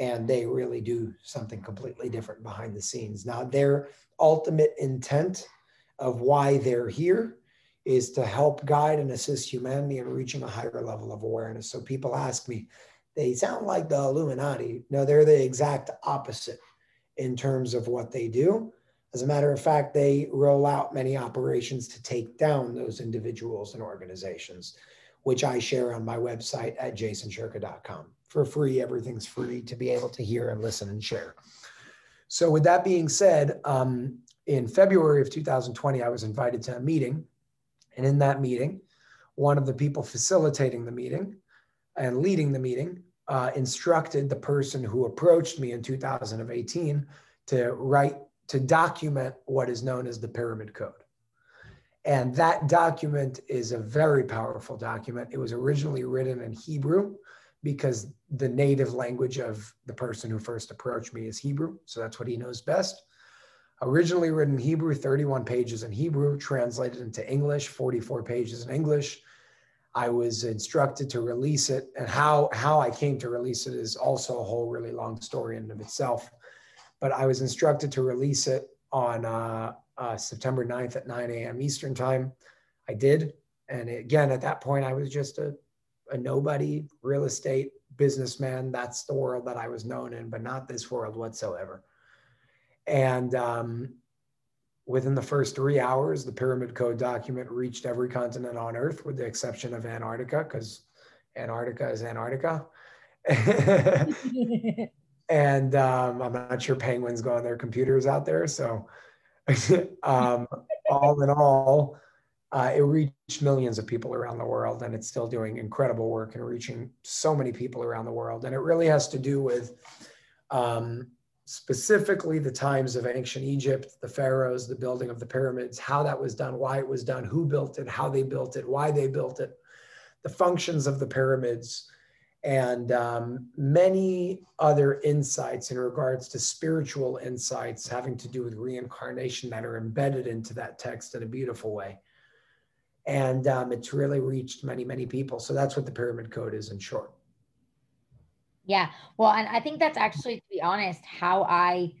and they really do something completely different behind the scenes. Now, their ultimate intent of why they're here is to help guide and assist humanity in reaching a higher level of awareness. So people ask me, they sound like the Illuminati. No, they're the exact opposite in terms of what they do. As a matter of fact, they roll out many operations to take down those individuals and organizations, which I share on my website at jasonshurka.com. For free, everything's free to be able to hear and listen and share. So, with that being said, um, in February of 2020, I was invited to a meeting. And in that meeting, one of the people facilitating the meeting and leading the meeting uh, instructed the person who approached me in 2018 to write, to document what is known as the Pyramid Code. And that document is a very powerful document. It was originally written in Hebrew because the native language of the person who first approached me is Hebrew. So that's what he knows best originally written Hebrew, 31 pages in Hebrew, translated into English, 44 pages in English. I was instructed to release it, and how how I came to release it is also a whole really long story in of itself. But I was instructed to release it on uh, uh, September 9th at 9 a.m. Eastern time. I did, and again at that point I was just a a nobody, real estate businessman. That's the world that I was known in, but not this world whatsoever. And um, within the first three hours, the Pyramid Code document reached every continent on Earth, with the exception of Antarctica, because Antarctica is Antarctica. and um, I'm not sure penguins go on their computers out there. So, um, all in all, uh, it reached millions of people around the world, and it's still doing incredible work and reaching so many people around the world. And it really has to do with um, specifically the times of ancient Egypt, the pharaohs, the building of the pyramids, how that was done, why it was done, who built it, how they built it, why they built it, the functions of the pyramids, and um, many other insights in regards to spiritual insights having to do with reincarnation that are embedded into that text in a beautiful way. And um, it's really reached many, many people. So that's what the Pyramid Code is in short. Yeah. Well, and I think that's actually, to be honest, how I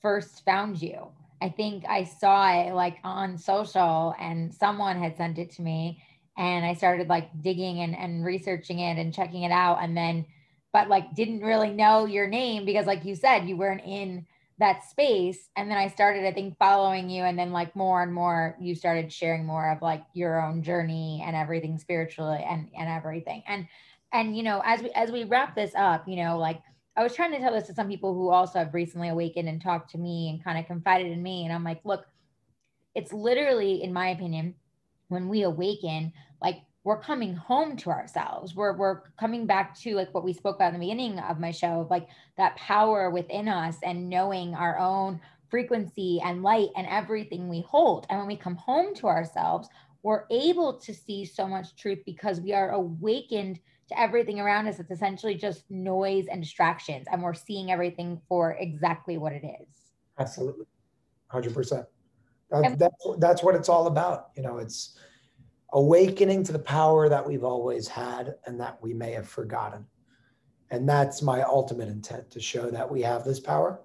first found you. I think I saw it like on social and someone had sent it to me and I started like digging and, and researching it and checking it out. And then, but like didn't really know your name because, like you said, you weren't in that space. And then I started, I think, following you. And then, like, more and more, you started sharing more of like your own journey and everything spiritually and, and everything. And and you know as we as we wrap this up you know like i was trying to tell this to some people who also have recently awakened and talked to me and kind of confided in me and i'm like look it's literally in my opinion when we awaken, like we're coming home to ourselves. We're we're coming back to like what we spoke about in the beginning of my show, like that power within us and knowing our own frequency and light and everything we hold. And when we come home to ourselves, we're able to see so much truth because we are awakened to everything around us. It's essentially just noise and distractions, and we're seeing everything for exactly what it is. Absolutely. 100%. That, that's what it's all about. You know, it's awakening to the power that we've always had and that we may have forgotten. And that's my ultimate intent to show that we have this power.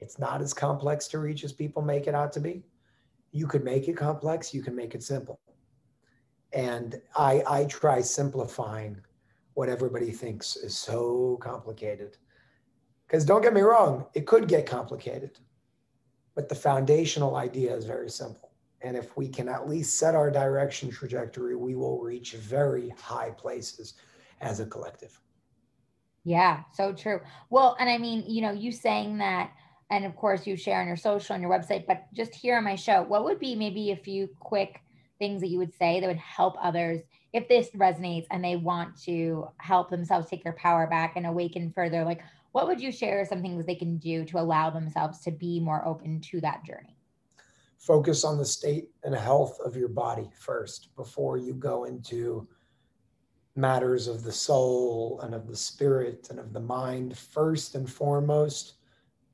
It's not as complex to reach as people make it out to be. You could make it complex, you can make it simple. And I, I try simplifying what everybody thinks is so complicated. Because don't get me wrong, it could get complicated but the foundational idea is very simple. And if we can at least set our direction trajectory, we will reach very high places as a collective. Yeah, so true. Well, and I mean, you know, you saying that, and of course you share on your social and your website, but just here on my show, what would be maybe a few quick things that you would say that would help others if this resonates and they want to help themselves take their power back and awaken further? Like, what would you share some things they can do to allow themselves to be more open to that journey? Focus on the state and health of your body first before you go into matters of the soul and of the spirit and of the mind, first and foremost,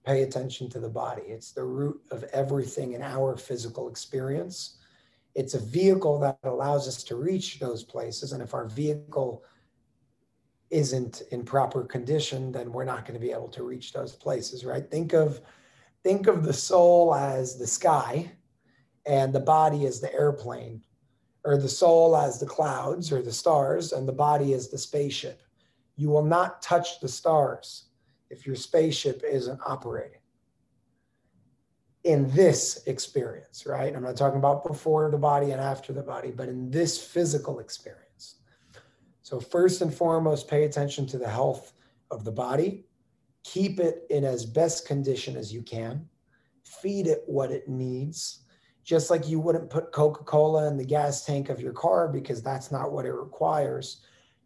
pay attention to the body. It's the root of everything in our physical experience. It's a vehicle that allows us to reach those places. And if our vehicle isn't in proper condition, then we're not going to be able to reach those places, right? Think of think of the soul as the sky and the body as the airplane or the soul as the clouds or the stars, and the body as the spaceship. You will not touch the stars if your spaceship isn't operating. In this experience, right? I'm not talking about before the body and after the body, but in this physical experience. So, first and foremost, pay attention to the health of the body. Keep it in as best condition as you can. Feed it what it needs just like you wouldn't put Coca Cola in the gas tank of your car because that's not what it requires.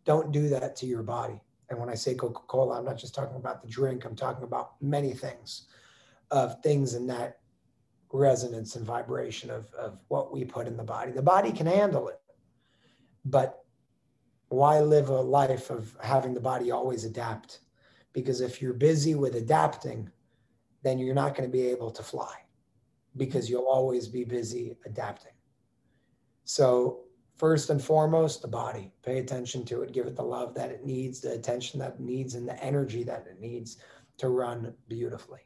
Don't do that to your body. And when I say Coca Cola, I'm not just talking about the drink, I'm talking about many things of things in that resonance and vibration of, of what we put in the body. The body can handle it, but why live a life of having the body always adapt? Because if you're busy with adapting, then you're not going to be able to fly because you'll always be busy adapting. So, first and foremost, the body. Pay attention to it, give it the love that it needs, the attention that it needs, and the energy that it needs to run beautifully.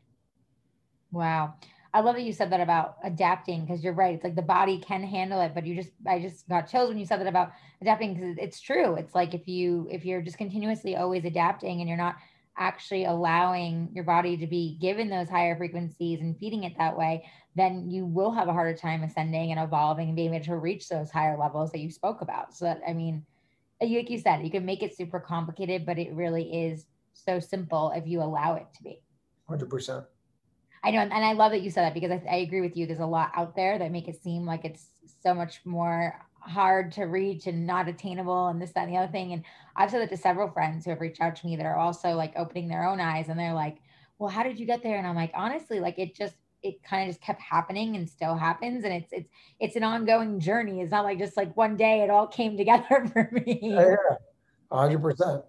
Wow. I love that you said that about adapting because you're right. It's like the body can handle it, but you just, I just got chills when you said that about adapting because it's true. It's like if you, if you're just continuously always adapting and you're not actually allowing your body to be given those higher frequencies and feeding it that way, then you will have a harder time ascending and evolving and being able to reach those higher levels that you spoke about. So that, I mean, like you said, you can make it super complicated, but it really is so simple if you allow it to be. 100%. I know. And I love that you said that because I, I agree with you. There's a lot out there that make it seem like it's so much more hard to reach and not attainable and this, that, and the other thing. And I've said that to several friends who have reached out to me that are also like opening their own eyes and they're like, well, how did you get there? And I'm like, honestly, like it just, it kind of just kept happening and still happens. And it's, it's, it's an ongoing journey. It's not like just like one day it all came together for me. Yeah, hundred percent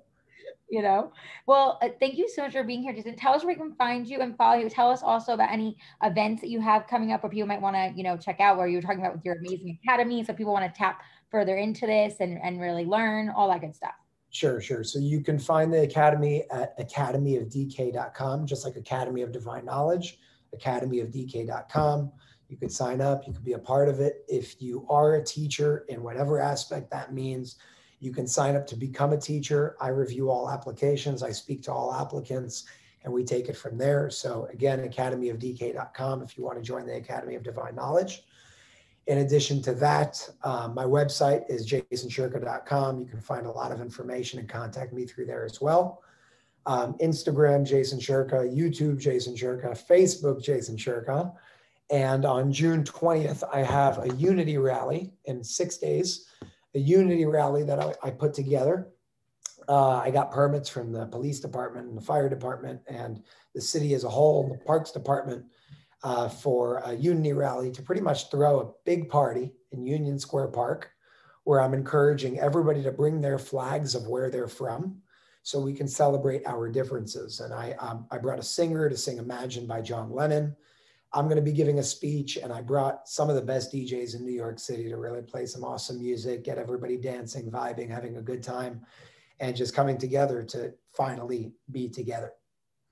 you know well uh, thank you so much for being here jason tell us where we can find you and follow you tell us also about any events that you have coming up or people might want to you know check out where you're talking about with your amazing academy so people want to tap further into this and, and really learn all that good stuff Sure, sure. So you can find the Academy at academyofdk.com, just like Academy of Divine Knowledge, academyofdk.com. You could sign up, you could be a part of it. If you are a teacher in whatever aspect that means, you can sign up to become a teacher. I review all applications, I speak to all applicants, and we take it from there. So, again, academyofdk.com if you want to join the Academy of Divine Knowledge. In addition to that, uh, my website is jasonshurka.com. You can find a lot of information and contact me through there as well. Um, Instagram, Jason Shurka, YouTube, Jason Shurka, Facebook, Jason Shurka. And on June 20th, I have a unity rally in six days a unity rally that I, I put together. Uh, I got permits from the police department and the fire department and the city as a whole, the parks department, uh, for a unity rally to pretty much throw a big party in Union Square Park, where I'm encouraging everybody to bring their flags of where they're from, so we can celebrate our differences. And I um, I brought a singer to sing "Imagine" by John Lennon. I'm going to be giving a speech, and I brought some of the best DJs in New York City to really play some awesome music, get everybody dancing, vibing, having a good time, and just coming together to finally be together.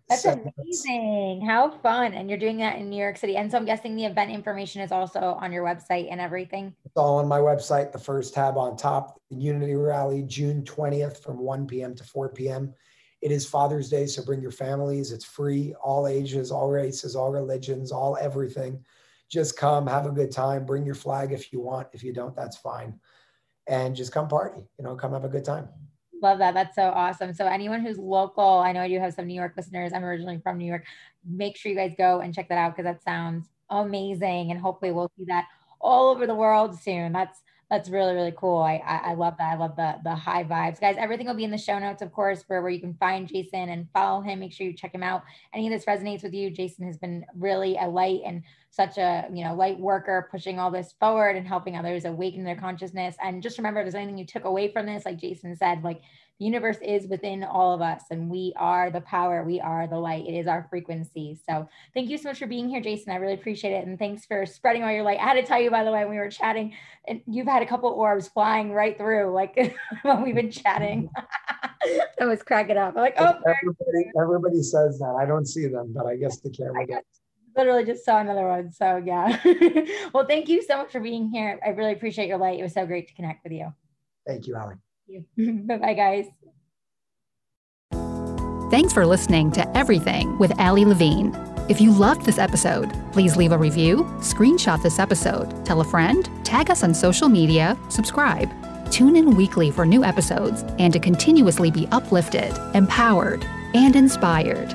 That's so amazing. How fun. And you're doing that in New York City. And so I'm guessing the event information is also on your website and everything. It's all on my website. The first tab on top, the Unity Rally, June 20th from 1 p.m. to 4 p.m. It is Father's Day, so bring your families. It's free, all ages, all races, all religions, all everything. just come, have a good time, bring your flag if you want. If you don't, that's fine. And just come party, you know, come have a good time. Love that. That's so awesome. So anyone who's local, I know I do have some New York listeners. I'm originally from New York. Make sure you guys go and check that out because that sounds amazing. And hopefully we'll see that all over the world soon. That's that's really really cool. I, I, I love that. I love the the high vibes, guys. Everything will be in the show notes, of course, for where you can find Jason and follow him. Make sure you check him out. Any of this resonates with you, Jason has been really a light and such a you know light worker, pushing all this forward and helping others awaken their consciousness. And just remember, if there's anything you took away from this, like Jason said, like the universe is within all of us and we are the power we are the light. It is our frequency. So thank you so much for being here jason. I really appreciate it and thanks for spreading all your light. I had to tell you by the way when we were chatting and you've had a couple orbs flying right through like when we've been chatting. Mm-hmm. I was cracking up. I'm like oh everybody, everybody says that. I don't see them but i guess the camera does. literally just saw another one so yeah. Well thank you so much for being here. I really appreciate your light. It was so great to connect with you. Thank you Allie. Bye bye, guys. Thanks for listening to Everything with Allie Levine. If you loved this episode, please leave a review, screenshot this episode, tell a friend, tag us on social media, subscribe. Tune in weekly for new episodes and to continuously be uplifted, empowered, and inspired.